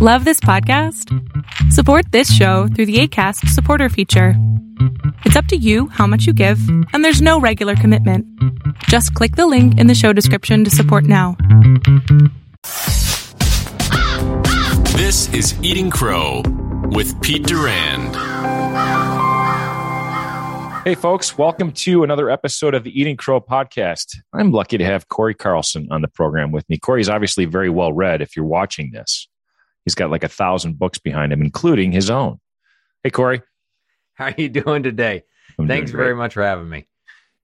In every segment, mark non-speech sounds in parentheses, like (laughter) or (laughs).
Love this podcast? Support this show through the ACAST supporter feature. It's up to you how much you give, and there's no regular commitment. Just click the link in the show description to support now. This is Eating Crow with Pete Durand. Hey, folks, welcome to another episode of the Eating Crow podcast. I'm lucky to have Corey Carlson on the program with me. Corey's obviously very well read if you're watching this. He's got like a thousand books behind him, including his own. Hey, Corey. How are you doing today? I'm Thanks doing very much for having me.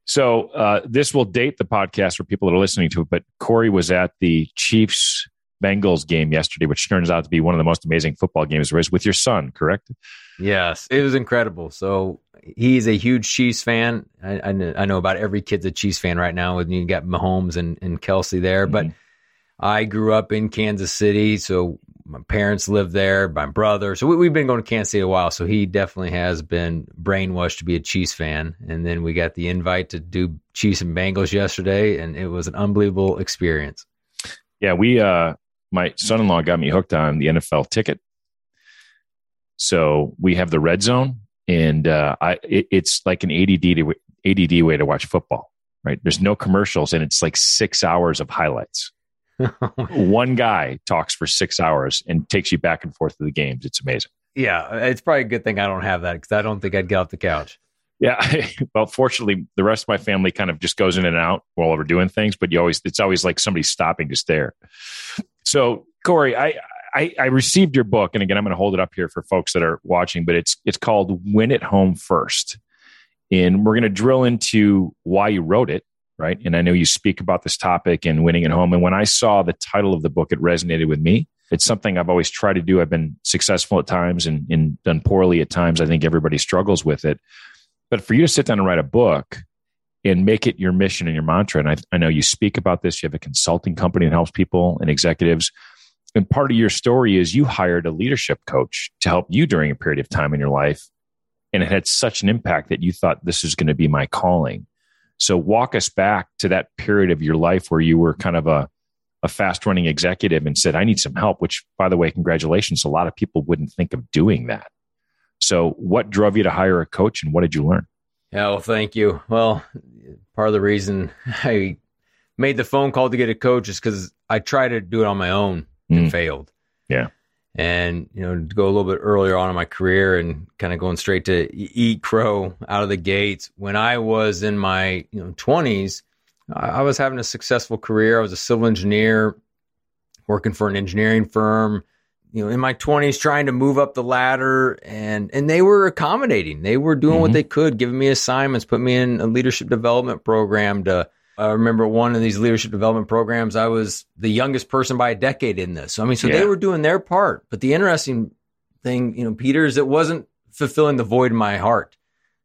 So, uh, this will date the podcast for people that are listening to it, but Corey was at the Chiefs Bengals game yesterday, which turns out to be one of the most amazing football games there is with your son, correct? Yes, it was incredible. So he's a huge Chiefs fan. I, I, know, I know about every kid's a Chiefs fan right now. With you got Mahomes and, and Kelce there, but Mhm. I grew up in Kansas City, so my parents lived there. My brother, so we, we've been going to Kansas City a while. So he definitely has been brainwashed to be a Chiefs fan. And then we got the invite to do Chiefs and Bengals yesterday, and it was an unbelievable experience. Yeah, we, uh, my son in law got me hooked on the NFL ticket. So we have the red zone, and uh, I, it, it's like an ADD, to, ADD way to watch football, right? There's no commercials, and it's like six hours of highlights. (laughs) One guy talks for six hours and takes you back and forth to the games. It's amazing. yeah, it's probably a good thing I don't have that because I don't think I'd get off the couch. Yeah. (laughs) well, fortunately, the rest of my family kind of just goes in and out while we're doing things, but you always, it's always like somebody stopping to stare. So, Corey, I, I, I received your book, and again, I'm going to hold it up here for folks that are watching, but it's, it's called Win It Home First. And we're going to drill into why you wrote it, right? And I know you speak about this topic and winning at home. And when I saw the title of the book, it resonated with me. It's something I've always tried to do. I've been successful at times and, and done poorly at times. I think everybody struggles with it. But for you to sit down and write a book and make it your mission and your mantra, and I, I know you speak about this, you have a consulting company that helps people and executives. And part of your story is you hired a leadership coach to help you during a period of time in your life. And it had such an impact that you thought this is going to be my calling. So walk us back to that period of your life where you were kind of a, a fast running executive and said, I need some help, which by the way, congratulations. A lot of people wouldn't think of doing that. So what drove you to hire a coach and what did you learn? Yeah, well, thank you. Well, part of the reason (laughs) I made the phone call to get a coach is because I tried to do it on my own and Mm. failed. Yeah. And, you know, to go a little bit earlier on in my career and kind of going straight to e- eat crow out of the gates, when I was in my, you know, 20s, I was having a successful career. I was a civil engineer working for an engineering firm you know in my 20s trying to move up the ladder and and they were accommodating they were doing what Mhm. they could giving me assignments put me in a leadership development program to I remember one of these leadership development programs I was the youngest person by a decade in this So, I mean so Yeah. they were doing their part but the interesting thing you know Peter is it wasn't fulfilling the void in my heart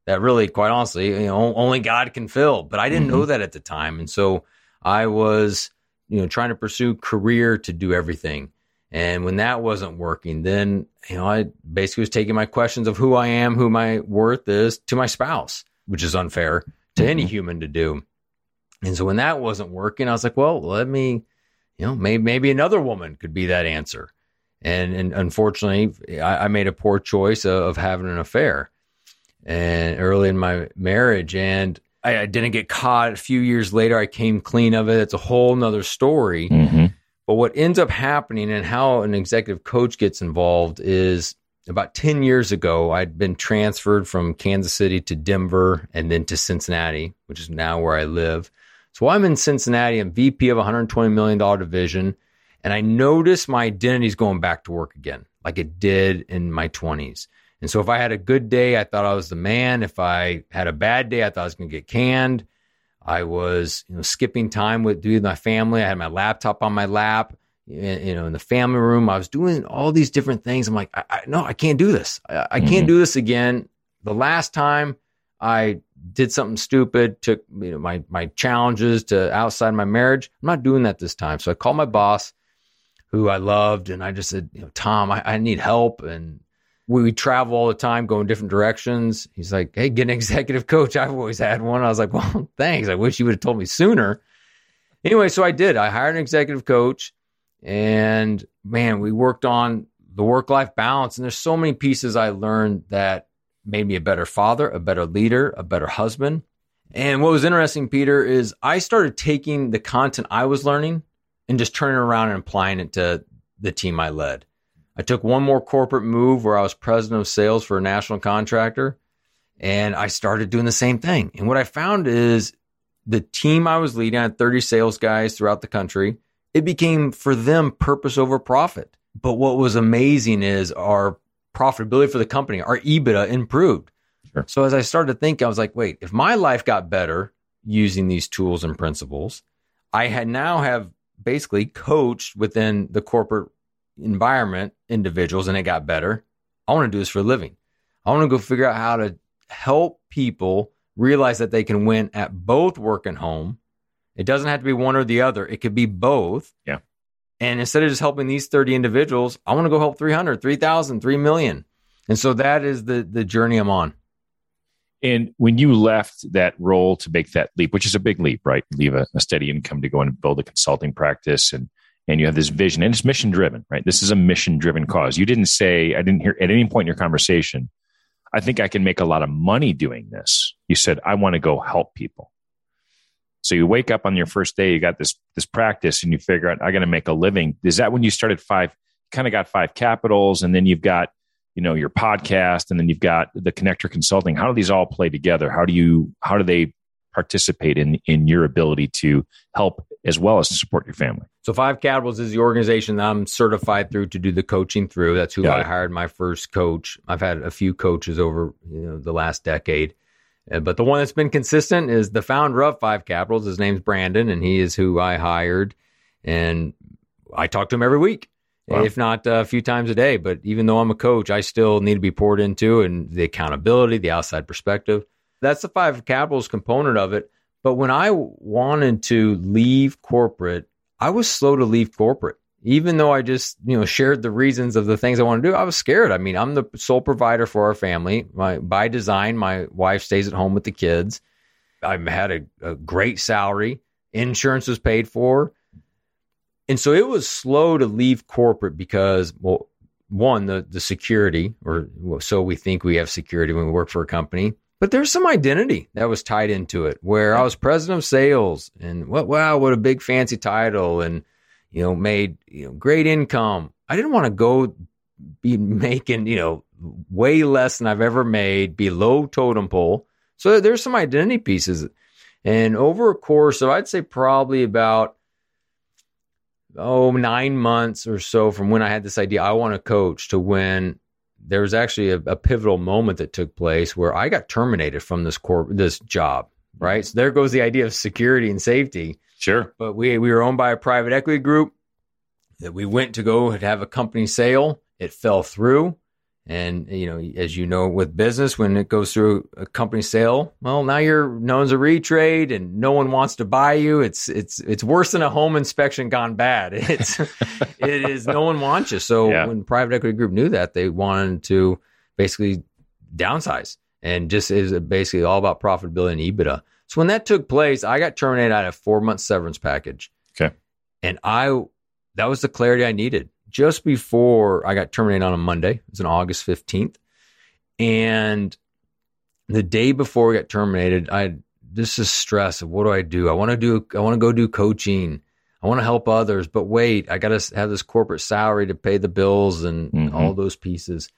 that really quite honestly you know only God can fill but I didn't Mhm. know that at the time and so I was you know trying to pursue career to do everything and when that wasn't working, then you know I basically was taking my questions of who I am, who my worth is, to my spouse, which is unfair to any human to do. And so when that wasn't working, I was like, well, let me, you know, maybe maybe another woman could be that answer. And and unfortunately, I, I made a poor choice of, of having an affair, and early in my marriage, and I, I didn't get caught. A few years later, I came clean of it. It's a whole nother story. Mm-hmm. But what ends up happening and how an executive coach gets involved is about 10 years ago, I'd been transferred from Kansas City to Denver and then to Cincinnati, which is now where I live. So I'm in Cincinnati, I'm VP of a $120 million division, and I notice my identity is going back to work again, like it did in my 20s. And so if I had a good day, I thought I was the man. If I had a bad day, I thought I was going to get canned. I was, you know, skipping time with with my family. I had my laptop on my lap, you know, in the family room. I was doing all these different things. I'm like, I, I, no, I can't do this. I, I can't mm-hmm. do this again. The last time I did something stupid, took you know my my challenges to outside my marriage. I'm not doing that this time. So I called my boss, who I loved, and I just said, you know, Tom, I, I need help, and we, travel all the time, go in different directions. He's like, hey, get an executive coach. I've always had one. I was like, well, (laughs) thanks. I wish you would have told me sooner. Anyway, so I did. I hired an executive coach, and man, we worked on the work life balance. And there's so many pieces I learned that made me a better father, a better leader, a better husband. And what was interesting, Peter, is I started taking the content I was learning and just turning around and applying it to the team I led. I took one more corporate move where I was president of sales for a national contractor and I started doing the same thing. And what I found is the team I was leading, I had 30 sales guys throughout the country. It became for them purpose over profit. But what was amazing is our profitability for the company, our EBITDA improved. Sure. So as I started to think, I was like, wait, if my life got better using these tools and principles, I had now have basically coached within the corporate environment individuals and it got better. I want to do this for a living. I want to go figure out how to help people realize that they can win at both work and home. It doesn't have to be one or the other. It could be both. Yeah. And instead of just helping these 30 individuals, I want to go help 300, 3,000, 3 million. And so that is the the journey I'm on. And when you left that role to make that leap, which is a big leap, right? Leave a, a steady income to go and build a consulting practice and and you have this vision and it's mission driven, right? This is a mission driven cause. You didn't say, I didn't hear at any point in your conversation, I think I can make a lot of money doing this. You said, I want to go help people. So you wake up on your first day, you got this this practice, and you figure out I got to make a living. Is that when you started five? Kind of got five capitals, and then you've got you know your podcast, and then you've got the connector consulting. How do these all play together? How do you how do they participate in in your ability to help as well as to support your family? So Five Capitals is the organization that I'm certified through to do the coaching through. That's who got I it. hired my first coach. I've had a few coaches over you know the last decade. Uh, but the one that's been consistent is the founder of Five Capitals. His name's Brandon, and he is who I hired. And I talk to him every week, wow. if not a few times a day. But even though I'm a coach, I still need to be poured into and the accountability, the outside perspective. That's the Five Capitals component of it. But when I wanted to leave corporate, I was slow to leave corporate even though I just, you know, shared the reasons of the things I want to do, I was scared. I mean, I'm the sole provider for our family. My, by design, my wife stays at home with the kids. I've had a, a great salary. Insurance was paid for. And so it was slow to leave corporate because, well, one, the, the security, or so we think we have security when we work for a company. But there's some identity that was tied into it where I was president of sales and what, wow, what a big fancy title. And, you know, made you know great income. I didn't want to go be making you know way less than I've ever made, below totem pole. So there's some identity pieces, and over a course of I'd say probably about oh nine months or so from when I had this idea, I want to coach to when there was actually a, a, pivotal moment that took place where I got terminated from this corp this job. Right, mm-hmm. so there goes the idea of security and safety. Sure. But we we were owned by a private equity group that we went to go and have a company sale. It fell through. And you know, as you know, with business, when it goes through a company sale, well, now you're known as a retrade, and no one wants to buy you. It's it's it's worse than a home inspection gone bad. (laughs) It's it is no one wants you. So yeah. when private equity group knew that, they wanted to basically downsize, and just is basically all about profitability and EBITDA. So when that took place, I got terminated out of four month severance package. Okay. And I, that was the clarity I needed just before I got terminated on a Monday. It was on August 15th. And the day before we got terminated, I this is stress of what do I do? I want to do, I want to go do coaching. I want to help others, but wait, I got to have this corporate salary to pay the bills and mm-hmm. all those pieces.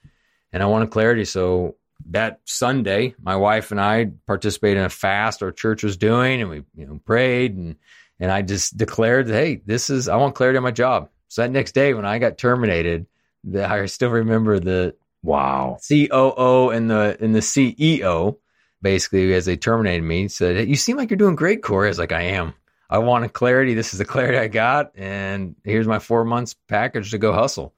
And I wanted clarity. So that Sunday, my wife and I participated in a fast our church was doing, and we you know prayed and and I just declared, hey, this is I want clarity on my job. So that next day when I got terminated, the, I still remember the wow COO and the and the CEO basically as they terminated me said, hey, "You seem like you're doing great, Corey." I was like, "I am." I wanted clarity. This is the clarity I got, and here's my four months package to go hustle.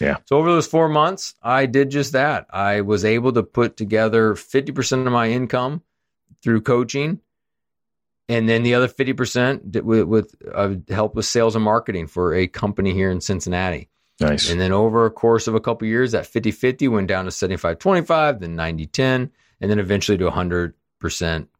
Yeah. So over those four months, I did just that. I was able to put together 50% of my income through coaching. And then the other 50% with, with uh, help with sales and marketing for a company here in Cincinnati. Nice. And then over a course of a couple years, that 50 50 went down to 75 25, then 90 10, and then eventually to 100%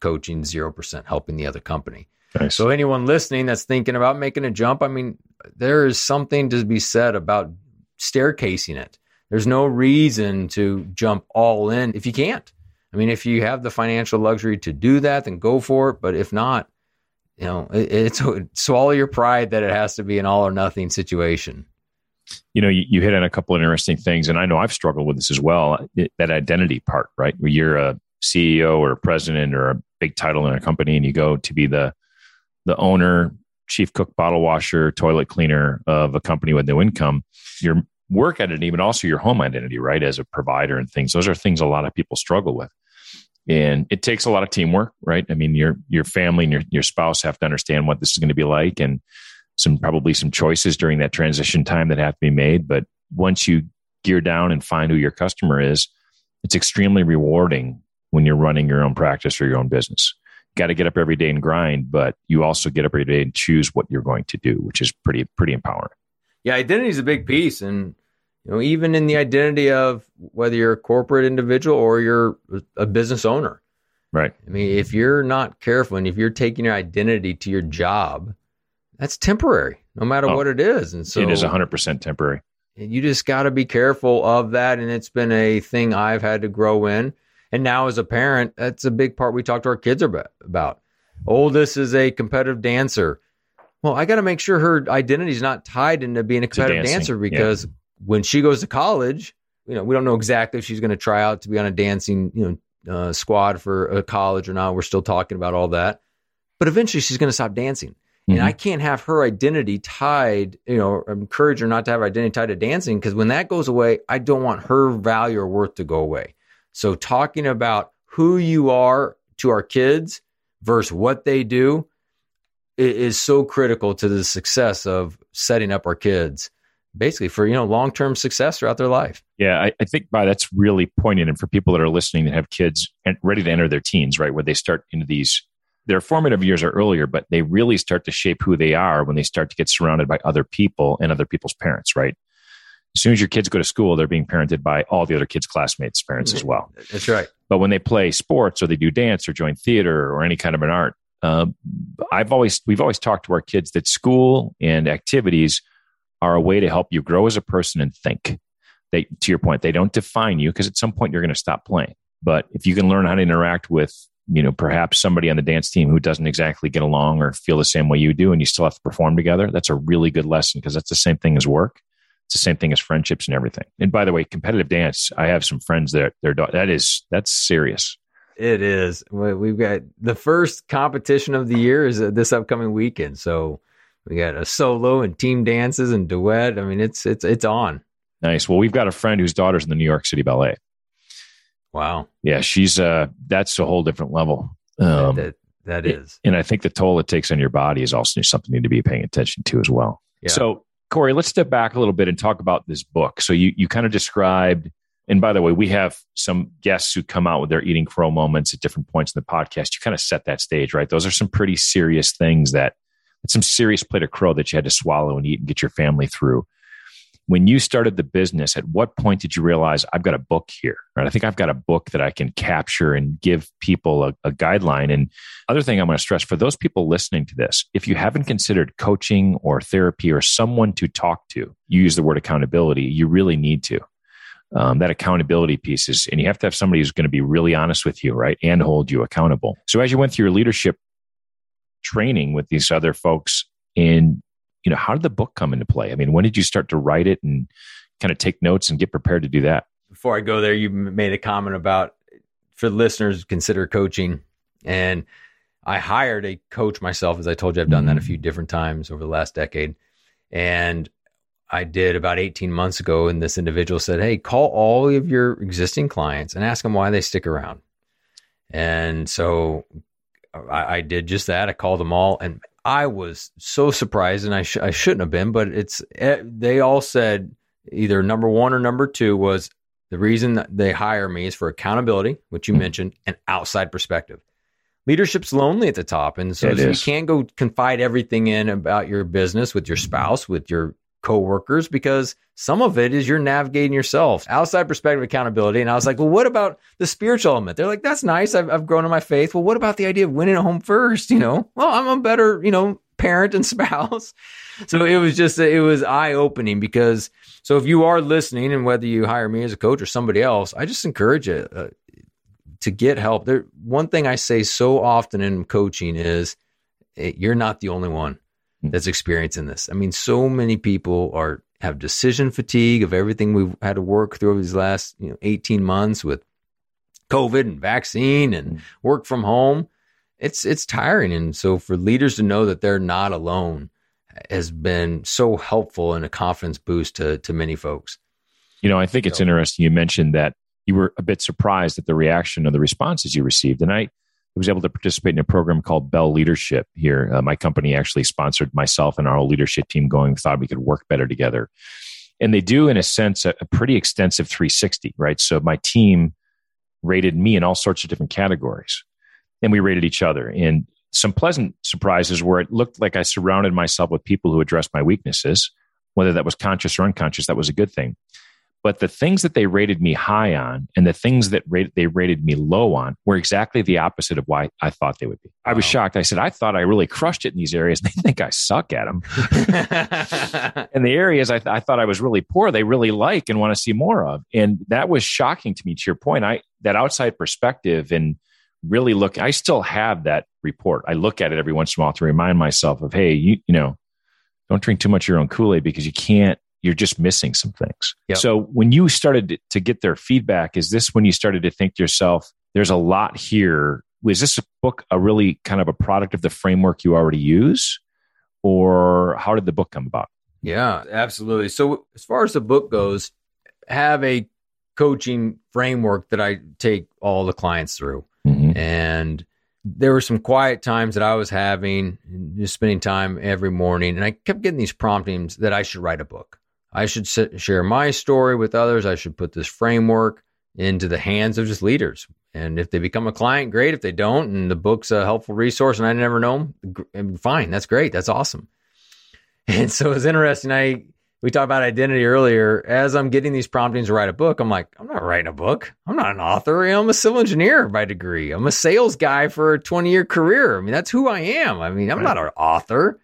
coaching, 0% helping the other company. Nice. So, anyone listening that's thinking about making a jump, I mean, there is something to be said about staircasing it. There's no reason to jump all in if you can't. I mean, if you have the financial luxury to do that, then go for it. But if not, you know, it, it's (laughs) swallow your pride that it has to be an all or nothing situation. You know, you, you hit on a couple of interesting things, and I know I've struggled with this as well. It, that identity part, right? Where you're a CEO or a president or a big title in a company, and you go to be the the owner, chief cook, bottle washer, toilet cleaner of a company with no income. Your work identity, but also your home identity, right? As a provider and things. Those are things a lot of people struggle with. And it takes a lot of teamwork, right? I mean, your your family and your, your spouse have to understand what this is going to be like and some probably some choices during that transition time that have to be made. But once you gear down and find who your customer is, it's extremely rewarding when you're running your own practice or your own business. Got to get up every day and grind, but you also get up every day and choose what you're going to do, which is pretty pretty empowering yeah, identity is a big piece, and you know, even in the identity of whether you're a corporate individual or you're a business owner. Right. I mean, if you're not careful and if you're taking your identity to your job, that's temporary, no matter oh, what it is. And so it is 100% temporary. And you just got to be careful of that. And it's been a thing I've had to grow in. And now, as a parent, that's a big part we talk to our kids about. Oldest is a competitive dancer. Well, I got to make sure her identity is not tied into being a competitive dancer because yeah. when she goes to college, you know, we don't know exactly if she's going to try out to be on a dancing, you know, uh, squad for a college or not. We're still talking about all that, but eventually she's going to stop dancing. Mm-hmm. And I can't have her identity tied, you know, encourage her not to have her identity tied to dancing because when that goes away, I don't want her value or worth to go away. So talking about who you are to our kids versus what they do, is so critical to the success of setting up our kids basically for you know long-term success throughout their life. Yeah I, I, think by that's really poignant. And for people that are listening that have kids and ready to enter their teens right where they start into these their formative years are earlier but they really start to shape who they are when they start to get surrounded by other people and other people's parents right as soon as your kids go to school they're being parented by all the other kids classmates parents as well that's right but when they play sports or they do dance or join theater or any kind of an art uh, I've always we've always talked to our kids that school and activities are a way to help you grow as a person and think. They, to your point, they don't define you because at some point you're going to stop playing. But if you can learn how to interact with, you know, perhaps somebody on the dance team who doesn't exactly get along or feel the same way you do, and you still have to perform together, that's a really good lesson because that's the same thing as work. It's the same thing as friendships and everything. And by the way, competitive dance, I have some friends that they're that is that's serious. It is. We've got the first competition of the year is uh, this upcoming weekend. So we got a solo and team dances and duet. I mean, it's it's it's on. Nice. Well, we've got a friend whose daughter's in the New York City Ballet. Wow. Yeah, she's uh that's a whole different level. Um, that, that is. And I think the toll it takes on your body is also something you need to be paying attention to as well. Yeah. So, Corey, let's step back a little bit and talk about this book. So you you kind of described and by the way, we have some guests who come out with their eating crow moments at different points in the podcast. You kind of set that stage, right? Those are some pretty serious things that it's some serious plate of crow that you had to swallow and eat and get your family through. When you started the business, at what point did you realize I've got a book here? Right? I think I've got a book that I can capture and give people a, a guideline. And other thing I'm going to stress for those people listening to this, if you haven't considered coaching or therapy or someone to talk to, you use the word accountability, you really need to um, that accountability piece is, and you have to have somebody who's going to be really honest with you, right? And hold you accountable. So as you went through your leadership training with these other folks in, you know, how did the book come into play? I mean, when did you start to write it and kind of take notes and get prepared to do that? Before I go there, you made a comment about for listeners consider coaching and I hired a coach myself, as I told you, I've done mm-hmm. that a mm-hmm. few different times over the last decade. And I did about 18 months ago, and this individual said, Hey, call all of your existing clients and ask them why they stick around. And so I, I did just that. I called them all, and I was so surprised, and I, sh- I shouldn't have been, but it's eh, they all said either number one or number two was the reason that they hire me is for accountability, which you mentioned, and outside perspective. Leadership's lonely at the top, and so, so you can't go confide everything in about your business with your spouse, with your coworkers because some of it is you're navigating yourself outside perspective accountability. And I was like, well, what about the spiritual element? They're like, that's nice. I've, I've grown in my faith. Well, what about the idea of winning a home first? You know, well, I'm a better, you know, parent and (laughs) spouse. so it was just it was eye opening because so if you are listening and whether you hire me as a coach or somebody else, I just encourage you uh, to get help. There, one thing I say so often in coaching is eh, you're not the only one. That's experiencing this. I mean, so many people are have decision fatigue of everything we've had to work through over these last you know 18 months with COVID and vaccine and Hmm. work from home. It's it's tiring, and so for leaders to know that they're not alone has been so helpful and a confidence boost to to many folks. You know, I think it's interesting you mentioned that you were a bit surprised at the reaction or the responses you received. And I was able to participate in a program called Bell Leadership here. Uh, my company actually sponsored myself and our leadership team going, thought we could work better together. And they do, in a sense, a, a pretty extensive 360, right? So my team rated me in all sorts of different categories, and we rated each other. And some pleasant surprises where it looked like I surrounded myself with people who addressed my weaknesses, whether that was conscious or unconscious, that was a good thing. But the things that they rated me high on and the things that rate, they rated me low on were exactly the opposite of why I thought they would be. I was Wow. shocked. I said, I thought I really crushed it in these areas. (laughs) They think I suck at them. (laughs) and the areas I, th- I thought I was really poor, they really like and want to see more of. And that was shocking to me. To your point, I that outside perspective and really look. I still have that report. I look at it every once in a while to remind myself of, hey, you you know, don't drink too much of your own Kool Aid because you can't. You're just missing some things. Yep. So when you started to- get their feedback, is this when you started to think to yourself, "There's a lot here." Was this a book a really kind of a product of the framework you already use, or how did the book come about? Yeah, absolutely. So as far as the book goes, have a coaching framework that I take all the clients through. Mhm. And there were some quiet times that I was having, just spending time every morning, and I kept getting these promptings that I should write a book. I should sit, share my story with others. I should put this framework into the hands of just leaders. And if they become a client, great. If they don't, and the book's a helpful resource, and I never know them, fine. That's great. That's awesome. (laughs) And so it's interesting. I we talked about identity earlier. As I'm getting these promptings to write a book, I'm like, I'm not writing a book. I'm not an author. I'm a civil engineer by degree. I'm a sales guy for a 20 year career. I mean, that's who I am. I mean, I'm not an author.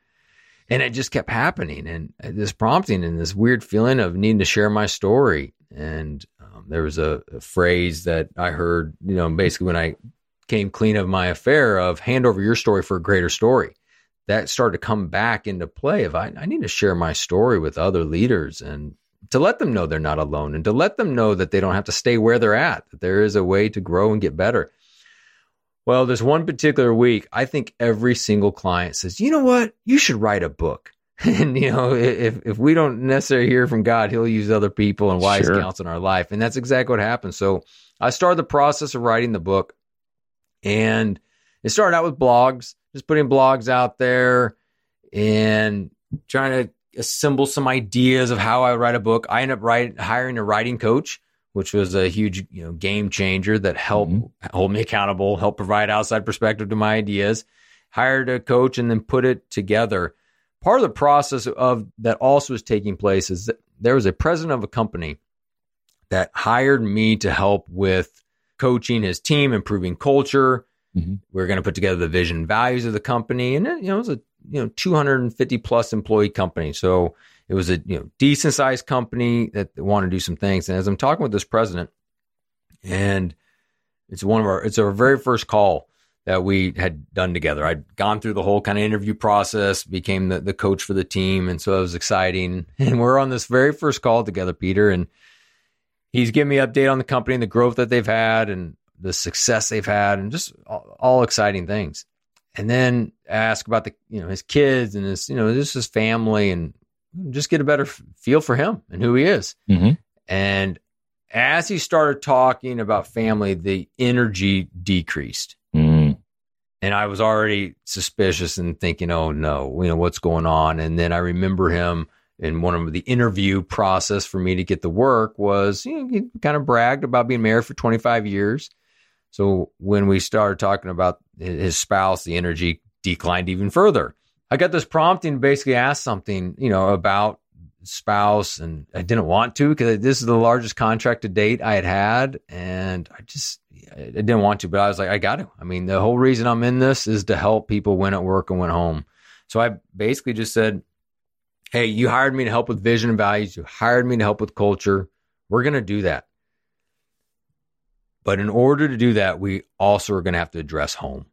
And it just kept happening. And this prompting and this weird feeling of needing to share my story. And um, there was a, a phrase that I heard, you know, basically when I came clean of my affair of hand over your story for a greater story that started to come back into play of I, I need to share my story with other leaders and to let them know they're not alone and to let them know that they don't have to stay where they're at, that there is a way to grow and get better. Well, there's one particular week, I think every single client says, you know what? You should write a book. (laughs) And, you know, if, if we don't necessarily hear from God, he'll use other people and wise Sure. counsel in our life. And that's exactly what happened. So I started the process of writing the book and it started out with blogs, just putting blogs out there and trying to assemble some ideas of how I would write a book. I ended up hiring a writing coach, which was a huge you know game changer that helped Mhm. hold me accountable, help provide outside perspective to my ideas. Hired a coach and then put it together. Part of the process of that also was taking place is that there was a president of a company that hired me to help with coaching his team, improving culture. Mhm. We are going to put together the vision values of the company, and it, you know, it was a you know 250 plus employee company, so it was a you know decent sized company that wanted to do some things. And as I'm talking with this president, and it's one of our it's our very first call that we had done together. I'd gone through the whole kind of interview process, became the, the coach for the team, and so it was exciting. (laughs) And we're on this very first call together, Peter, and he's giving me update on the company and the growth that they've had and the success they've had and just all, all exciting things. And then ask about the you know his kids and his you know just his family and just get a better f- feel for him and who he is. Mhm. And as he started talking about family, the energy decreased. Mm. And I was already suspicious and thinking, oh no, you know, what's going on? And then I remember him in one of the interview process for me to get the work was you know, he kind of bragged about being married for 25 years. So when we started talking about his spouse, the energy declined even further. I got this prompting to basically ask something, you know, about spouse and I didn't want to because this is the largest contract to date I had had. And I just, I didn't want to, but I was like, I got to. I mean, the whole reason I'm in this is to help people win at work and win home. So I basically just said, Hey, you hired me to help with vision and values. You hired me to help with culture. We're going to do that. But in order to do that, we also are going to have to address home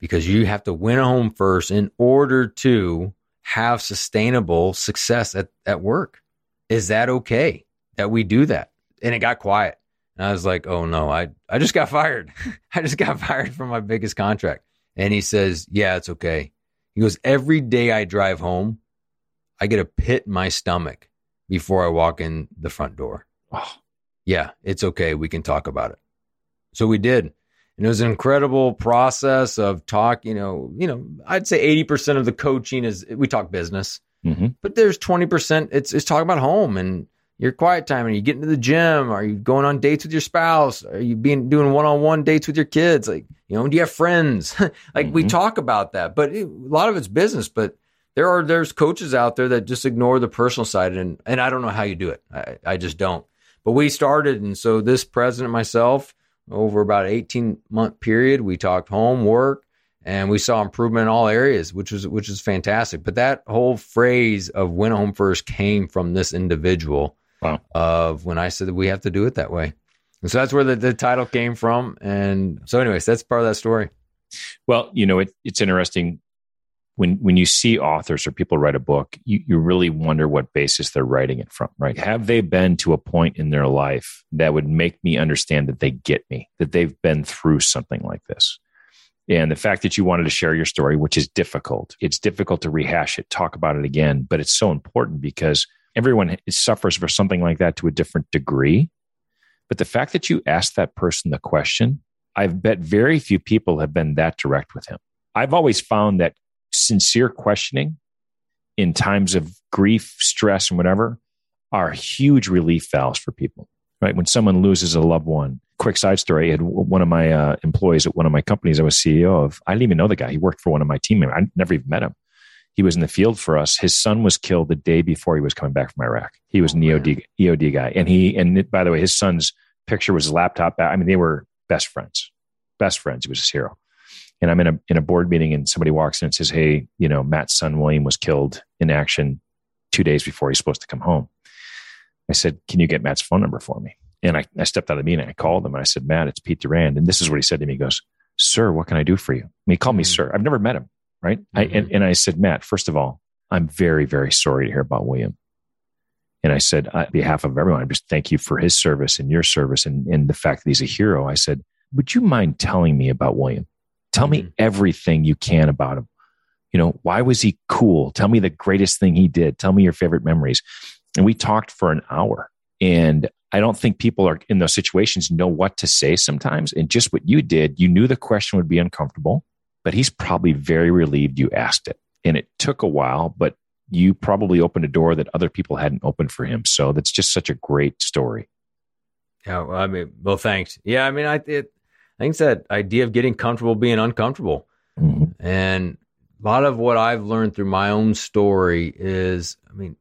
because you have to win a home first in order to have sustainable success at, at work. Is that okay that we do that? And it got quiet. And I was like, oh no, I, I just got (laughs) fired. (laughs) I just got fired from my biggest contract. And he says, yeah, it's okay. He goes, every day I drive home, I get a pit in my stomach before I walk in the front door. Oh. Yeah, it's okay. We can talk about it. So we did. And it was an incredible process of talk, you know, you know, I'd say 80% of the coaching is we talk business, mm-hmm. but there's 20% it's it's talking about home and your quiet time. And you getting to the gym? Are you going on dates with your spouse? Are you being doing one-on-one dates with your kids? Like you know do you have friends? (laughs) Like mm-hmm. we talk about that but it, a lot of it's business but there are there's coaches out there that just ignore the personal side and and I don't know how you do it. I, I just don't. But we started and so this president myself over about 18 month period we talked home work and we saw improvement in all areas which was which is fantastic but that whole phrase of win home first came from this individual Wow. Of when I said that we have to do it that way. And so that's where the, the title came from. And so, anyways, that's part of that story. Well, you know, it, it's interesting when when you see authors or people write a book, you, you really wonder what basis they're writing it from, right? Have they been to a point in their life that would make me understand that they get me, that they've been through something like this? And the fact that you wanted to share your story, which is difficult, it's difficult to rehash it, talk about it again, but it's so important because everyone suffers for something like that to a different degree. But the fact that you asked that person the question, I've bet very few people have been that direct with him. I've always found that sincere questioning in times of grief, stress, and whatever are huge relief valves for people, right? When someone loses a loved one, quick side story, I had one of my uh, employees at one of my companies I was CEO of. I didn't even know the guy. He worked for one of my team members. I never even met him he was in the field for us. His son was killed the day before he was coming back from Iraq. He was an EOD, EOD guy. And he, and by the way, his son's picture was his laptop. I mean, they were best friends, best friends. He was his hero. And I'm in a, in a board meeting and somebody walks in and says, Hey, you know, Matt's son, William was killed in action two days before he's supposed to come home. I said, can you get Matt's phone number for me? And I, I stepped out of the meeting. I called him and I said, Matt, it's Pete Durand. And this is what he said to me. He goes, sir, what can I do for you? And he called me, mm-hmm. sir. I've never met him right? Mm-hmm. I, and, mm-hmm. and I said, Matt, first of all, I'm very, very sorry to hear about William. And I said, on behalf of everyone, I just thank you for his service and your service and, and the fact that he's a hero. I said, would you mind telling me about William? Tell mm-hmm. me everything you can about him. You know, why was he cool? Tell me the greatest thing he did. Tell me your favorite memories. And we talked for an hour. And I don't think people are in those situations know what to say sometimes. And just what you did, you knew the question would be uncomfortable but he's probably very relieved you asked it. And it took a while, but you probably opened a door that other people hadn't opened for him. So that's just such a great story. Yeah, well, I mean, well, thanks. Yeah, I mean, I it, I think it's that idea of getting comfortable being uncomfortable, mm-hmm. and a lot of what I've learned through my own story is, I mean,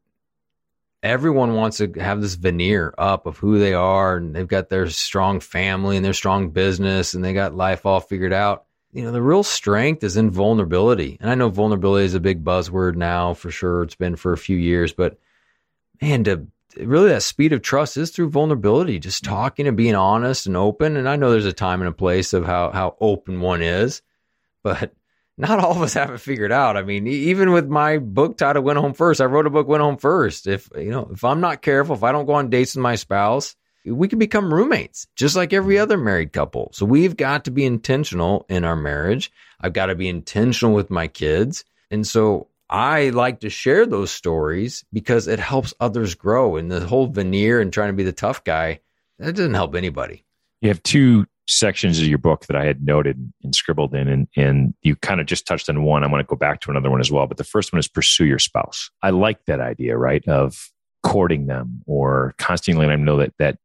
everyone wants to have this veneer up of who they are, and they've got their strong family and their strong business, and they got life all figured out you know, the real strength is in vulnerability. And I know vulnerability is a big buzzword now for sure. It's been for a few years, but man, to really that speed of trust is through vulnerability, just mm-hmm. talking and being honest and open. And I know there's a time and a place of how, how open one is, but (laughs) not all of us have it figured out. I mean, even with my book title, Win Home First, I wrote a book, Win Home First. If, you know, if I'm not careful, if I don't go on dates with my spouse, we can become roommates just like every mm-hmm. other married couple. So we've got to be intentional in our marriage. I've got to be intentional with my kids. And so I like to share those stories because it helps others grow. And the whole veneer and trying to be the tough guy, that doesn't help anybody. You have two sections of your book that I had noted and scribbled in, and, and you kind of just touched on one. I want to go back to another one as well. But the first one is pursue your spouse. I like that idea, right? Of courting them or constantly letting them know that that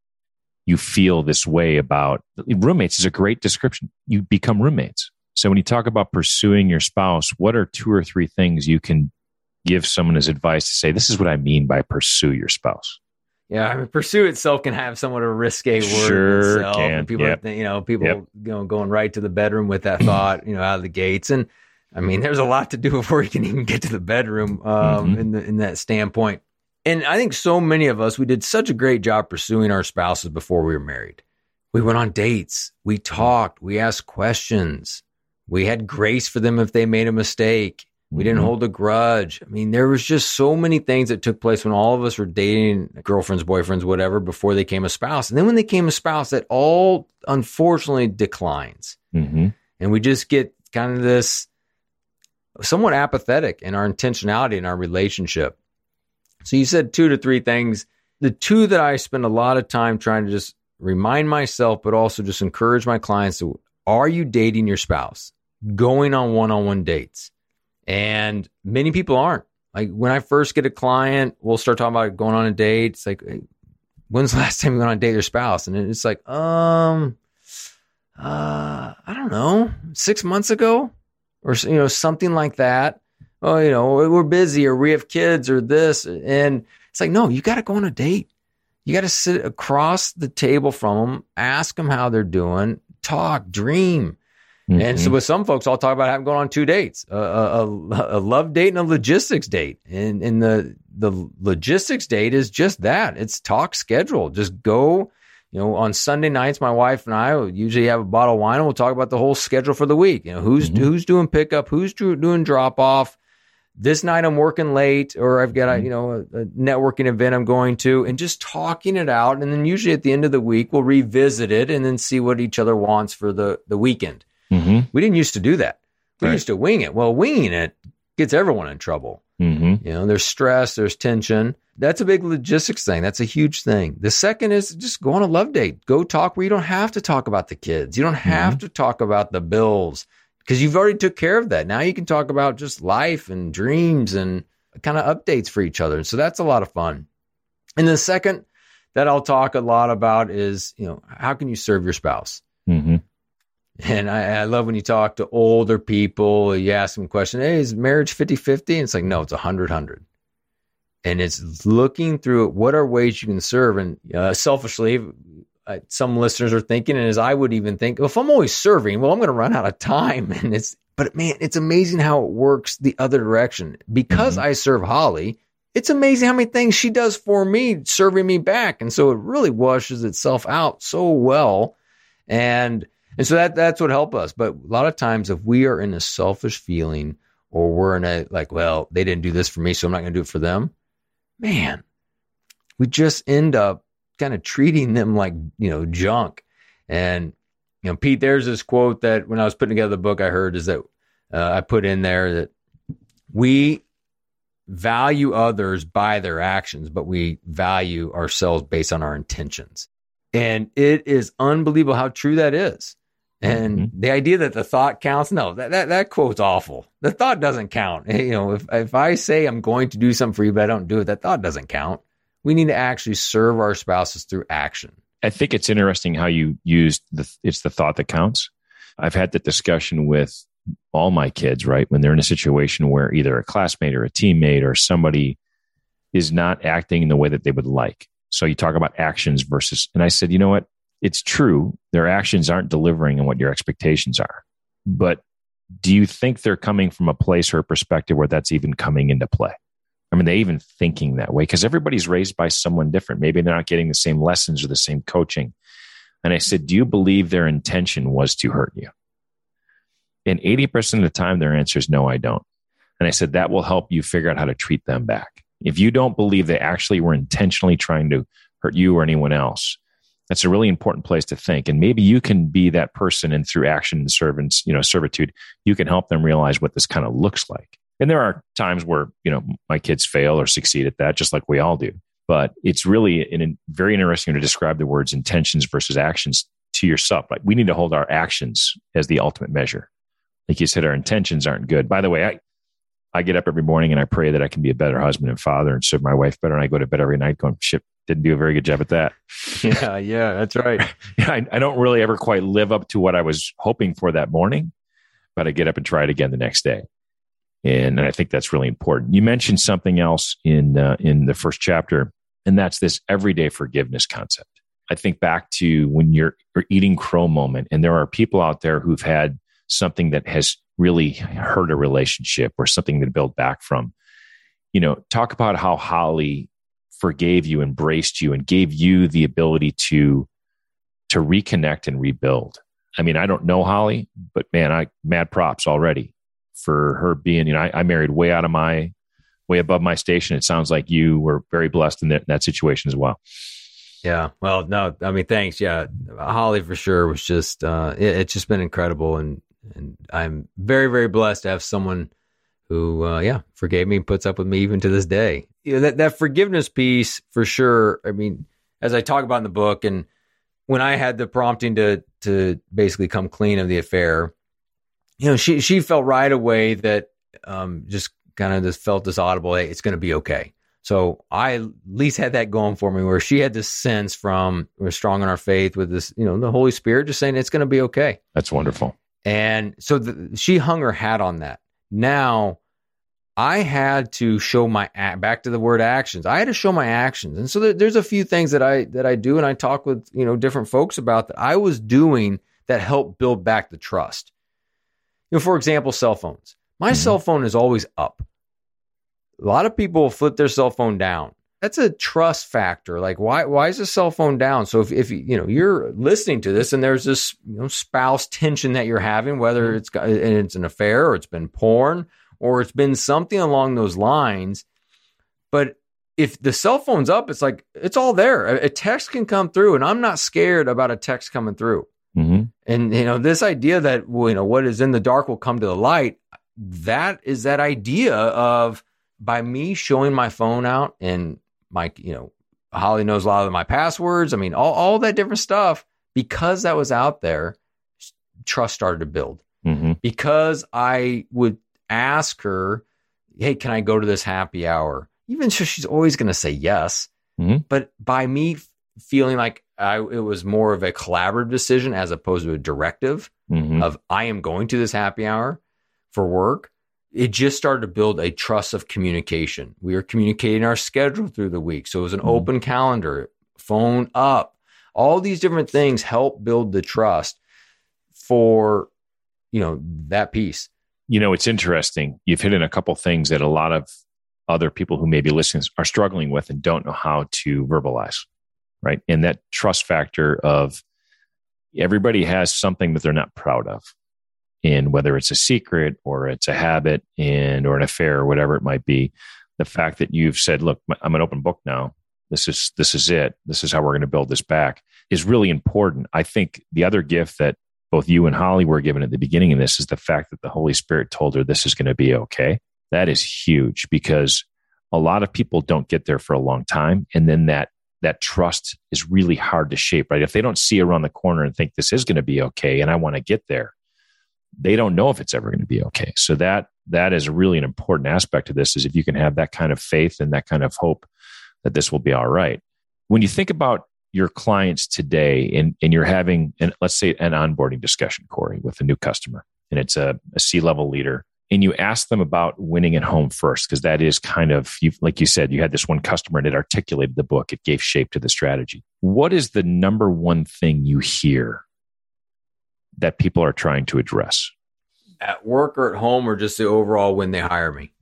you feel this way about roommates is a great description. You become roommates. So when you talk about pursuing your spouse, what are two or three things you can give someone as advice to say, this is what I mean by pursue your spouse? Yeah, I mean, pursue itself can have somewhat of a risque word. Sure itself. can. people, yep. you know, people, yep. you know, going right to the bedroom with that (clears throat) thought, you know, out of the gates. And I mean, there's a lot to do (laughs) before you can even get to the bedroom um, Mhm. in the, in that standpoint. And I think so many of us we did such a great job pursuing our spouses before we were married. We went on dates, we talked, we asked questions, we had grace for them if they made a mistake. We didn't Mhm. hold a grudge. I mean, there was just so many things that took place when all of us were dating girlfriends, boyfriends, whatever, before they came a spouse. And then when they came a spouse, that all unfortunately declines. Mhm. And we just get kind of this somewhat apathetic in our intentionality in our relationship. So you said two to three things. The two that I spend a lot of time trying to just remind myself, but also just encourage my clients to are you dating your spouse? Going on one on one dates. And many people aren't. Like when I first get a client, we'll start talking about going on a date. It's like, hey, when's the last (laughs) time you went on a date with your spouse? And it's like, um, uh, I don't know, six months ago or, you know, something like that. Oh, you know, we're busy or we have kids or this. And it's like, no, you got to go on a date. You got to sit across the table from them, ask them how they're doing, talk, dream. And so Mhm. with some folks, I'll talk about having going on two dates, a, a, a, love date and a logistics date. And, and the, the logistics date is just that. It's talk schedule. Just go, you know, on Sunday nights, my wife and I will usually have a bottle of wine and we'll talk about the whole schedule for the week. You know, who's, Mhm. who's doing pickup, who's doing drop off. This night I'm working late or I've got a, Mhm. you know, a, a networking event I'm going to and just talking it out. And then usually at the end of the week, we'll revisit it and then see what each other wants for the, the weekend. Mhm. We didn't used to do that. We Right. used to wing it. Well, winging it gets everyone in trouble. Mhm. You know, there's stress, there's tension. That's a big logistics thing. That's a huge thing. The second is just go on a love date. Go talk where you don't have to talk about the kids. You don't have to talk about the bills because you've already took care of that. Now you can talk about just life and dreams and kind of updates for each other. And So that's a lot of fun. And the second that I'll talk a lot about is, you know, how can you serve your spouse? Mhm. And I, I love when you talk to older people, you ask them a question, hey, is marriage 50 50? And it's like, no, it's 100 100. And it's looking through what are ways you can serve. And uh, selfishly, uh, some listeners are thinking, and as I would even think, well, if I'm always serving, well, I'm going to run out of time. (laughs) And it's, but man, it's amazing how it works the other direction. Because Mhm. I serve Holly, it's amazing how many things she does for me, serving me back. And so it really washes itself out so well. And and so that that's what helped us. But a lot of times if we are in a selfish feeling or we're in a like, well, they didn't do this for me, so I'm not gonna do it for them, man, we just end up kind of treating them like, you know, junk. And you know, Pete, there's this quote that when I was putting together the book I heard is that uh, I put in there that we value others by their actions, but we value ourselves based on our intentions. And it is unbelievable how true that is. And Mhm. the idea that the thought counts, no, that, that, that quote's awful. The thought doesn't count. (laughs) You know, if, if I say I'm going to do something for you, but I don't do it, that thought doesn't count. We need to actually serve our spouses through action. I think it's interesting how you used the it's the thought that counts. I've had that discussion with all my kids, right? When they're in a situation where either a classmate or a teammate or somebody is not acting in the way that they would like. So you talk about actions versus, and I said, you know what? It's true. Their actions aren't delivering on what your expectations are. But do you think they're coming from a place or a perspective where that's even coming into play? I mean, they even thinking that way because everybody's raised by someone different. Maybe they're not getting the same lessons or the same coaching. And I said, Do you believe their intention was to hurt you? And 80% of the time, their answer is no, I don't. And I said, That will help you figure out how to treat them back. If you don't believe they actually were intentionally trying to hurt you or anyone else, that's a really important place to think. And maybe you can be that person and through action and servants, you know, servitude, you can help them realize what this kind of looks like. And there are times where, you know, my kids fail or succeed at that, just like we all do. But it's really in, very interesting to describe the words intentions versus actions to yourself. Like we need to hold our actions as the ultimate measure. Like you said, our intentions aren't good. By the way, I, I get up every morning and I pray that I can be a better husband and father and serve my wife better. And I go to bed every night going, shit, didn't do a very good job at that. (laughs) Yeah, yeah, that's right. (laughs) I, I don't really ever quite live up to what I was hoping for that morning, but I get up and try it again the next day. And, and I think that's really important. You mentioned something else in uh, in the first chapter, and that's this everyday forgiveness concept. I think back to when you're, you're eating crow moment, and there are people out there who've had something that has really hurt a relationship or something to build back from. You know, talk about how Holly forgave you, embraced you, and gave you the ability to to reconnect and rebuild. I mean, I don't know Holly, but man, I mad props already for her being. You know, I, I married way out of my way above my station. It sounds like you were very blessed in that, that situation as well. Yeah. Well, no, I mean, thanks. Yeah. Holly for sure was just, uh, it, it's just been incredible. And, and I'm very, very blessed to have someone who, uh, yeah, forgave me and puts up with me even to this day. You know, that, that forgiveness piece for sure. I mean, as I talk about in the book and when I had the prompting to, to basically come clean of the affair, you know, she, she felt right away that, um, just kind of just felt this audible, hey, it's going to be okay. So I at least had that going for me where she had this sense from we're strong in our faith with this, you know, the Holy Spirit just saying it's going to be okay. That's wonderful. And so the, she hung her hat on that. Now I had to show my back to the word actions. I had to show my actions. And so there, there's a few things that I that I do and I talk with, you know, different folks about that I was doing that helped build back the trust. You know, for example, cell phones. My mm-hmm. cell phone is always up. A lot of people flip their cell phone down. That's a trust factor. Like, why why is the cell phone down? So if, if you know you're listening to this and there's this you know, spouse tension that you're having, whether mm-hmm. it's and it's an affair or it's been porn or it's been something along those lines, but if the cell phone's up, it's like it's all there. A, a text can come through, and I'm not scared about a text coming through. And you know this idea that well, you know what is in the dark will come to the light. That is that idea of by me showing my phone out and my, you know, Holly knows a lot of my passwords. I mean, all, all that different stuff, because that was out there, trust started to build. Mm-hmm. Because I would ask her, Hey, can I go to this happy hour? Even so, she's always going to say yes. Mm-hmm. But by me feeling like I, it was more of a collaborative decision as opposed to a directive mm-hmm. of I am going to this happy hour for work, it just started to build a trust of communication. We were communicating our schedule through the week. So it was an mm-hmm. open calendar, phone up. All these different things help build the trust for, you know, that piece. You know, it's interesting. You've hit in a couple things that a lot of other people who may be listening are struggling with and don't know how to verbalize, right? And that trust factor of everybody has something that they're not proud of. In whether it's a secret or it's a habit and or an affair or whatever it might be the fact that you've said look i'm an open book now. This is this is it. This is how we're going to build this back is really important. I think the other gift that both you and holly were given at the beginning of this is the fact that the holy spirit told her this is going to be okay. That is huge because a lot of people don't get there for a long time and then that that trust is really hard to shape right if they don't see around the corner and think this is going to be okay and i want to get there they don't know if it's ever going to be okay. So that that is really an important aspect of this is if you can have that kind of faith and that kind of hope that this will be all right. When you think about your clients today and, and you're having an let's say an onboarding discussion, Corey, with a new customer, and it's a, a C-level leader, and you ask them about winning at home first, because that is kind of you like you said, you had this one customer and it articulated the book, it gave shape to the strategy. What is the number one thing you hear that people are trying to address? At work or at home, or just the overall when they hire me?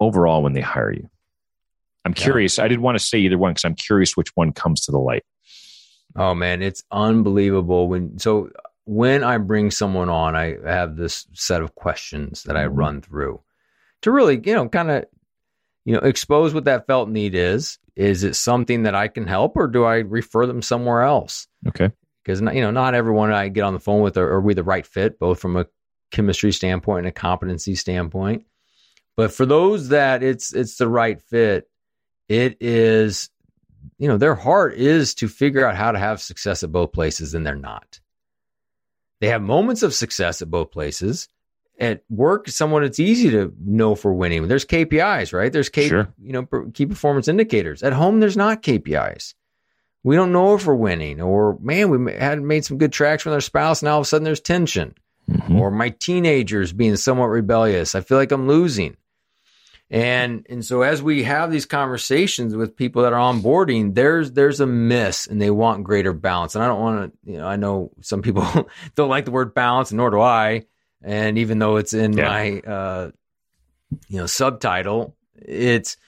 Overall, when they hire you. I'm yeah. curious. I didn't want to say either one because I'm curious which one comes to the light. Oh man, it's unbelievable when so when I bring someone on, I have this set of questions that I mm-hmm. run through to really, you know, kind of you know, expose what that felt need is. Is it something that I can help or do I refer them somewhere else? Okay because you know not everyone I get on the phone with are, are we the right fit, both from a chemistry standpoint and a competency standpoint. But for those that it's it's the right fit, it is you know their heart is to figure out how to have success at both places, and they're not. They have moments of success at both places. At work, someone it's easy to know for winning. There's KPIs, right? There's K, sure. you know key performance indicators. At home, there's not KPIs we don't know if we're winning, or man, we had made some good traction with our spouse, and all of a sudden there's tension, mm-hmm. or my teenagers being somewhat rebellious. I feel like I'm losing. And and so as we have these conversations with people that are onboarding, there's there's a miss and they want greater balance. And I don't want to, you know, I know some people (laughs) don't like the word balance, nor do I. And even though it's in Yeah. my, uh, you know, subtitle, it's,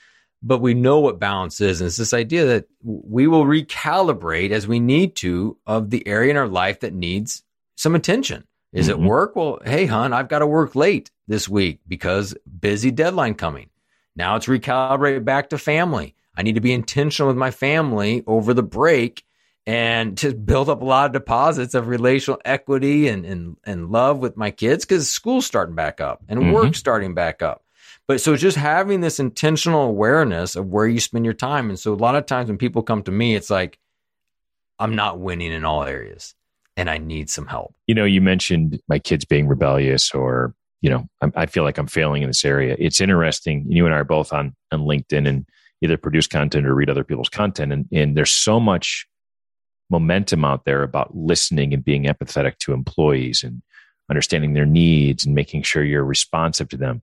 but we know what balance is. And it's this idea that we will recalibrate as we need to of the area in our life that needs some attention. Is it Mhm. work? Well, hey, hon, I've got to work late this week because busy deadline coming. Now it's recalibrate back to family. I need to be intentional with my family over the break and to build up a lot of deposits of relational equity and and, and love with my kids because school's starting back up and Mhm. work's starting back up. But so just having this intentional awareness of where you spend your time. And so a lot of times when people come to me, it's like, I'm not winning in all areas and I need some help. you know, you mentioned my kids being rebellious, or you know, I'm, I feel like I'm failing in this area. It's interesting. You and I are both on on LinkedIn and either produce content or read other people's content, and and there's so much momentum out there about listening and being empathetic to employees and understanding their needs and making sure you're responsive to them.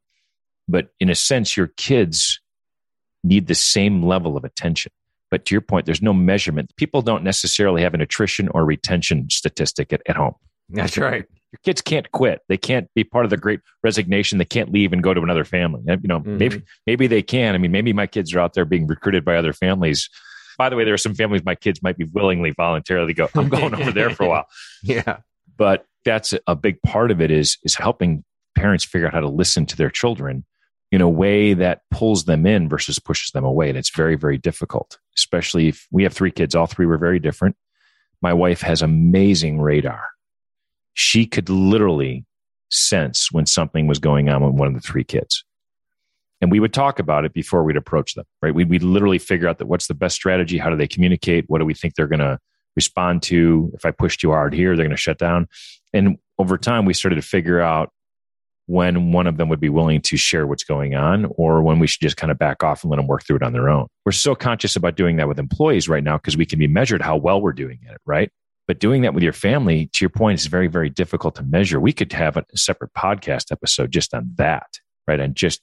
But in a sense, your kids need the same level of attention. But to your point, there's no measurement. People don't necessarily have an attrition or retention statistic at, at home That's right. Your kids can't quit. They can't be part of the great resignation. They can't leave and go to another family. You know, Mhm. maybe maybe they can. I mean, maybe my kids are out there being recruited by other families. By the way, there are some families my kids might be willingly, voluntarily go. I'm going over there for a while. (laughs) Yeah. But that's a big part of it is is helping parents figure out how to listen to their children in a way that pulls them in versus pushes them away. And it's very, very difficult, especially if we have three kids. All three were very different. My wife has amazing radar. She could literally sense when something was going on with one of the three kids. And we would talk about it before we'd approach them, right? We'd, we'd literally figure out that what's the best strategy? How do they communicate? What do we think they're going to respond to? If I push too hard here, they're going to shut down. And over time, we started to figure out when one of them would be willing to share what's going on or when we should just kind of back off and let them work through it on their own. We're so conscious about doing that with employees right now because we can be measured how well we're doing it, right? But doing that with your family, to your point, is very, very difficult to measure. We could have a separate podcast episode just on that, right? And just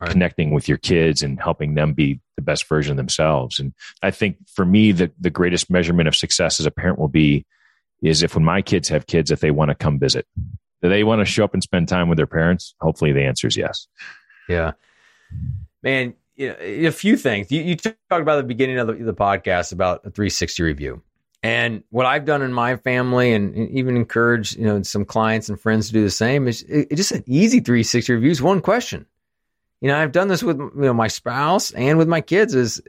Right. connecting with your kids and helping them be the best version of themselves. And I think for me, the, the greatest measurement of success as a parent will be is if when my kids have kids, if they want to come visit, do they want to show up and spend time with their parents? Hopefully the answer is yes. Yeah, man. You know, a few things you, you talked about at the beginning of the, the podcast about a 360 review, and what I've done in my family, and even encourage you know some clients and friends to do the same. Is it, just an easy 360 review. Is one question. You know, I've done this with you know my spouse and with my kids. Is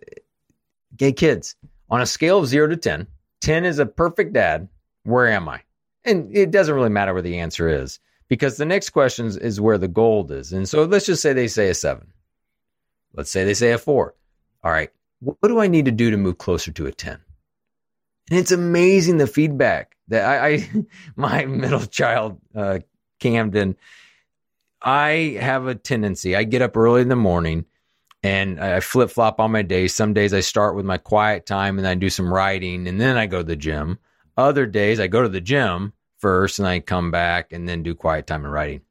gay kids on a scale of zero to 10. 10 is a perfect dad. Where am I? And it doesn't really matter where the answer is because the next question is, where the gold is. And so let's just say they say a seven. Let's say they say a four. All right. What do I need to do to move closer to a 10? And it's amazing the feedback that I, I (laughs) my middle child, uh, Camden, I have a tendency. I get up early in the morning and I flip flop on my days. Some days I start with my quiet time and I do some writing and then I go to the gym. Other days I go to the gym first and I come back and then do quiet time and writing.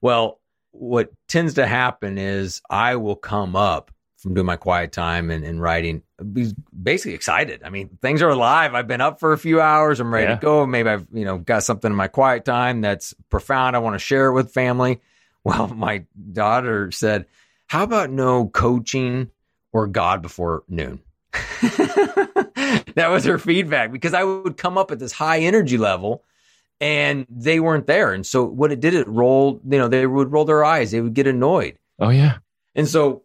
Well, what tends to happen is I will come up from doing my quiet time and, and writing, be basically excited. I mean, things are alive. I've been up for a few hours. I'm ready Yeah. to go. Maybe I've, you know, got something in my quiet time that's profound. I want to share it with family. (laughs) Well, my daughter said, how about no coaching or God before noon? (laughs) that was her feedback because I would come up at this high energy level and they weren't there. And so what it did, it rolled, you know, they would roll their eyes. They would get annoyed. Oh, yeah. And so,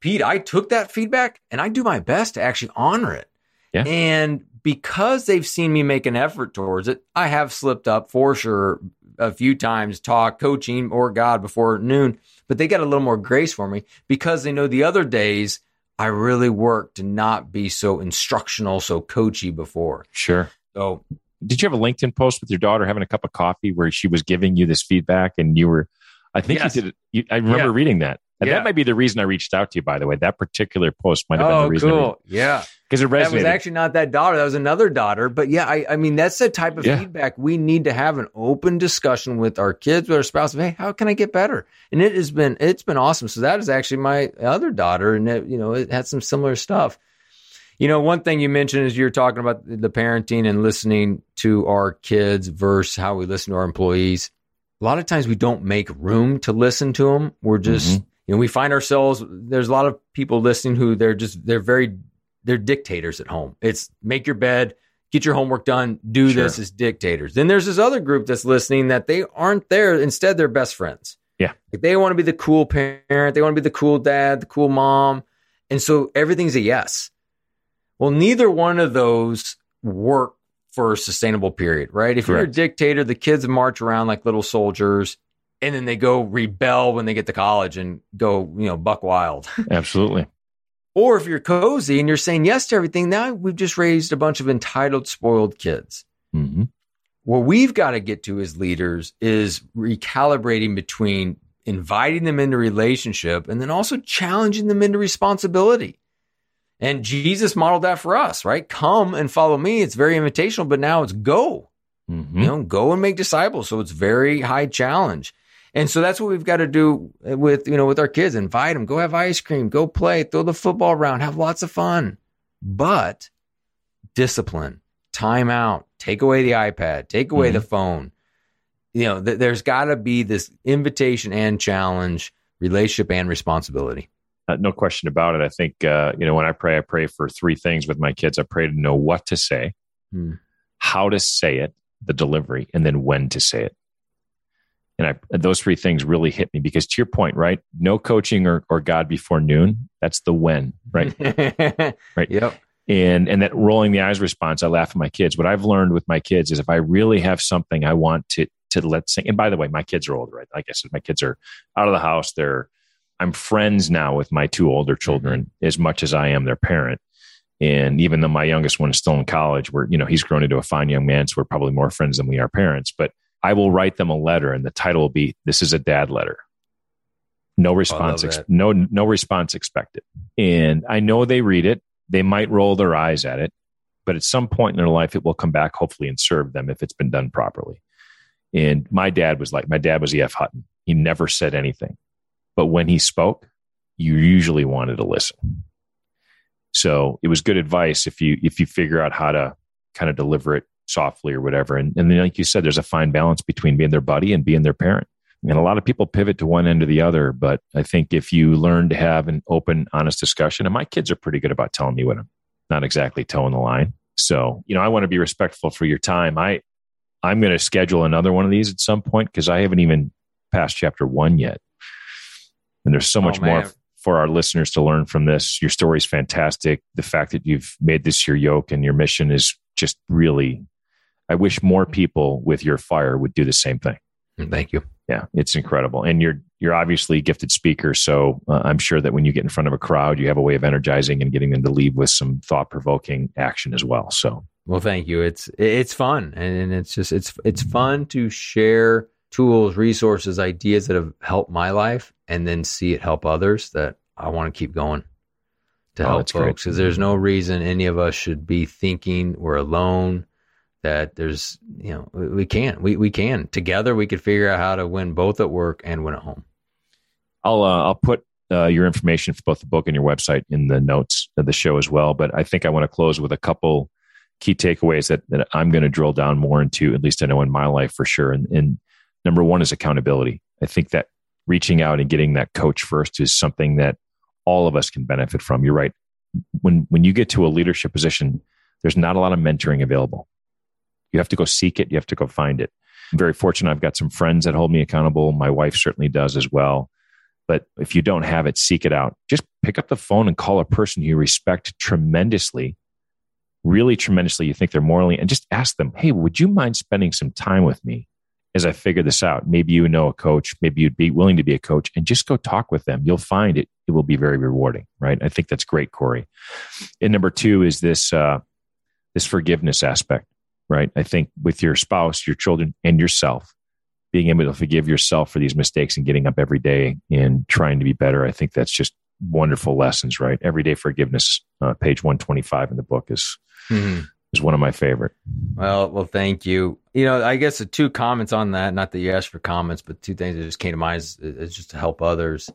Pete, I took that feedback and I do my best to actually honor it. Yeah. And because they've seen me make an effort towards it, I have slipped up for sure a few times, talk, coaching, or God before noon, but they got a little more grace for me because they know the other days I really worked to not be so instructional, so coachy before. Sure. So Did you have a LinkedIn post with your daughter having a cup of coffee where she was giving you this feedback and you were, I think Yes. you did it. You, I remember Yeah. reading that. And Yeah. that might be the reason I reached out to you, by the way. That particular post might have been oh, the reason. cool. Yeah. Because it That was resonated. actually not that daughter. That was another daughter. But yeah, I, I mean, that's the type of Yeah. feedback we need to have an open discussion with our kids, with our spouse. Of, hey, how can I get better? And it has been, it's been awesome. So that is actually my other daughter, and it, you know, it had some similar stuff. You know, one thing you mentioned is you're talking about the parenting and listening to our kids versus how we listen to our employees. a lot of times we don't make room to listen to them. We're just, Mhm. You know, we find ourselves, there's a lot of people listening who they're just, they're very, they're dictators at home. It's make your bed, get your homework done, do Sure. this as dictators. Then there's this other group that's listening that they aren't there. Instead, they're best friends. Yeah. Like they want to be the cool parent, they want to be the cool dad, the cool mom. And so everything's a yes. Well, neither one of those work for a sustainable period, right? If you're a dictator, the kids march around like little soldiers and then they go rebel when they get to college and go, you know, buck wild. (laughs) Absolutely. or if you're cozy and you're saying yes to everything, now we've just raised a bunch of entitled, spoiled kids. hmm What we've got to get to as leaders is recalibrating between inviting them into relationship and then also challenging them into responsibility. And Jesus modeled that for us, right? Come and follow me. It's very invitational, but now it's go. hmm You know, go and make disciples. So it's very high challenge. And so that's what we've got to do with, you know, with our kids. Invite them, go have ice cream, go play, throw the football around, have lots of fun. But discipline, time out, take away the iPad, take away Mhm. the phone. You know, th- there's got to be this invitation and challenge, relationship and responsibility. Uh, no question about it. I think, uh, you know, when I pray, I pray for three things with my kids. I pray to know what to say, Hmm. how to say it, the delivery, and then when to say it. And I, those three things really hit me because to your point, right? No coaching or, or God before noon. That's the when, right? (laughs) Right. Yep. and and that rolling the eyes response i laugh at my kids what i've learned with my kids is if i really have something i want to to let sing and by the way my kids are older right like i said my kids are out of the house they're i'm friends now with my two older mm-hmm. children as much as i am their parent and even though my youngest one is still in college we're you know he's grown into a fine young man so we're probably more friends than we are parents but i will write them a letter and the title will be this is a dad letter no response ex- no no response expected and i know they read it they might roll their eyes at it, but at some point in their life, it will come back, hopefully, and serve them if it's been done properly. And my dad was like, my dad was E.F. Hutton. He never said anything. But when he spoke, you usually wanted to listen. So it was good advice if you if you figure out how to kind of deliver it softly or whatever. And, and then, like you said, there's a fine balance between being their buddy and being their parent. And a lot of people pivot to one end or the other. But I think if you learn to have an open, honest discussion, and my kids are pretty good about telling me when I'm not exactly toeing the line. So, you know, I want to be respectful for your time. I, I'm going to schedule another one of these at some point because I haven't even passed chapter one yet. And there's so Oh, much more for our listeners to learn from this. Your story is fantastic. The fact that you've made this your yoke and your mission is just really, I wish more people with your fire would do the same thing Thank you. yeah it's incredible and you're you're obviously a gifted speaker so uh, i'm sure that when you get in front of a crowd you have a way of energizing and getting them to leave with some thought-provoking action as well so Well, thank you. It's it's fun, and it's just it's it's fun to share tools, resources, ideas that have helped my life, and then see it help others. That I want to keep going to Oh, help folks because there's no reason any of us should be thinking we're alone. That there's you know we, can we we can. Together we could figure out how to win both at work and win at home. i'll uh, i'll put uh, your information for both the book and your website in the notes of the show as well. But i think i want to close with a couple key takeaways that, that i'm going to drill down more into at least i know in my life for sure. And, and number one is accountability. I think that reaching out and getting that coach first is something that all of us can benefit from. You're right. When when you get to a leadership position there's not a lot of mentoring available you have to go seek it. You have to go find it. I'm very fortunate i've got some friends that hold me accountable. My wife certainly does as well. But if you don't have it seek it out. Just pick up the phone and call a person you respect tremendously really tremendously. You think they're morally and just ask them hey would you mind spending some time with me as i figure this out? Maybe you know a coach. Maybe you'd be willing to be a coach and just go talk with them. You'll find it it will be very rewarding right? I think that's great corey. And number two is this uh, this forgiveness aspect right i think with your spouse your children and yourself being able to forgive yourself for these mistakes and getting up every day and trying to be better i think that's just wonderful lessons right everyday forgiveness uh, page 125 in the book is is one of my favorite Well, well, thank you. You know, I guess the two comments on that, not that you asked for comments, but two things that just came to mind is, is just to help others.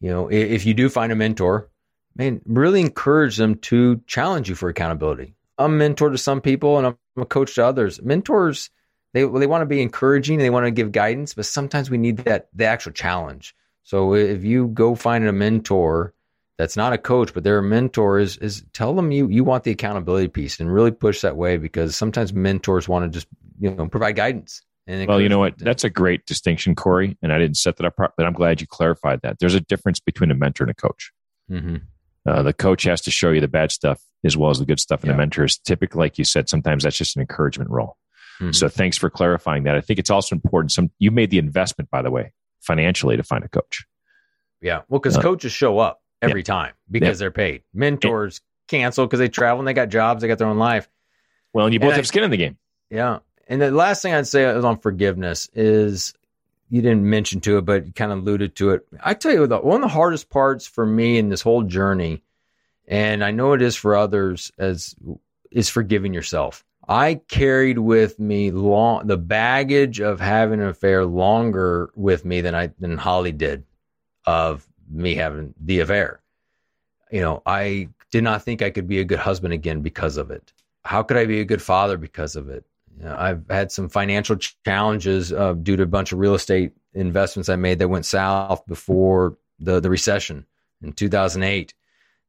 You know, if you do find a mentor, man, really encourage them to challenge you for accountability. I'm a mentor to some people and I'm a coach to others. Mentors, they they want to be encouraging, they want to give guidance, but sometimes we need that the actual challenge. So if you go find a mentor that's not a coach, but they're a mentor, is is tell them you you want the accountability piece and really push that way because sometimes mentors want to just you know provide guidance. well, you know what? That's a great distinction, Corey. And I didn't set that up, but I'm glad you clarified that. There's a difference between a mentor and a coach. Mm-hmm. Uh, the coach has to show you the bad stuff as well as the good stuff, and yeah. the mentors. typically, like you said, sometimes that's just an encouragement role. Mm-hmm. So thanks for clarifying that. I think it's also important. Some you made the investment, by the way, financially to find a coach. Yeah, well, because uh, coaches show up every yeah. time because yeah. they're paid. Mentors cancel because they travel and they got jobs, they got their own life. Well, and you both and have I, skin in the game. Yeah, and the last thing I'd say is on forgiveness is you didn't mention to it, but you kind of alluded to it. I tell you, the, one of the hardest parts for me in this whole journey, and I know it is for others, as is forgiving yourself. I carried with me long the baggage of having an affair longer with me than I than Holly did of me having the affair. You know, I did not think I could be a good husband again because of it. How could I be a good father because of it? You know, I've had some financial challenges uh, due to a bunch of real estate investments I made that went south before the the recession in 2008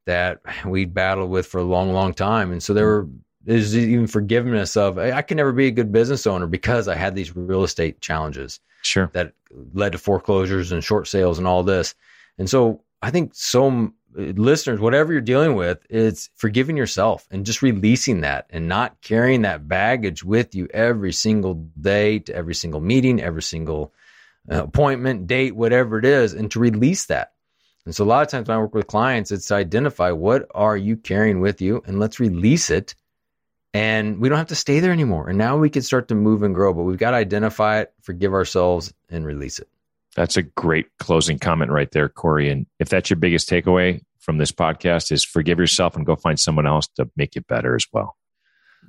that we battled with for a long, long time. And so there were there's even forgiveness of I can never be a good business owner because I had these real estate challenges. Sure. That led to foreclosures and short sales and all this. And so I think so listeners, whatever you're dealing with, it's forgiving yourself and just releasing that and not carrying that baggage with you every single day to every single meeting, every single uh, appointment, date, whatever it is, and to release that. And so a lot of times when I work with clients, it's to identify what are you carrying with you and let's release it and we don't have to stay there anymore. And now we can start to move and grow, but we've got to identify it, forgive ourselves, and release it. That's a great closing comment right there, Corey. And if that's your biggest takeaway from this podcast, is forgive yourself and go find someone else to make it better as well.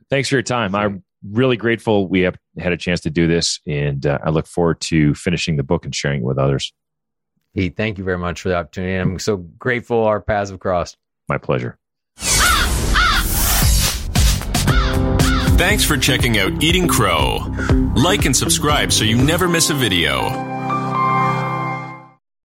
Thanks for your time. I'm really grateful we have had a chance to do this, and uh, I look forward to finishing the book and sharing it with others. Pete, thank you very much for the opportunity. I'm so grateful our paths have crossed. My pleasure. Thanks for checking out Eating Crow. Like and subscribe so you never miss a video.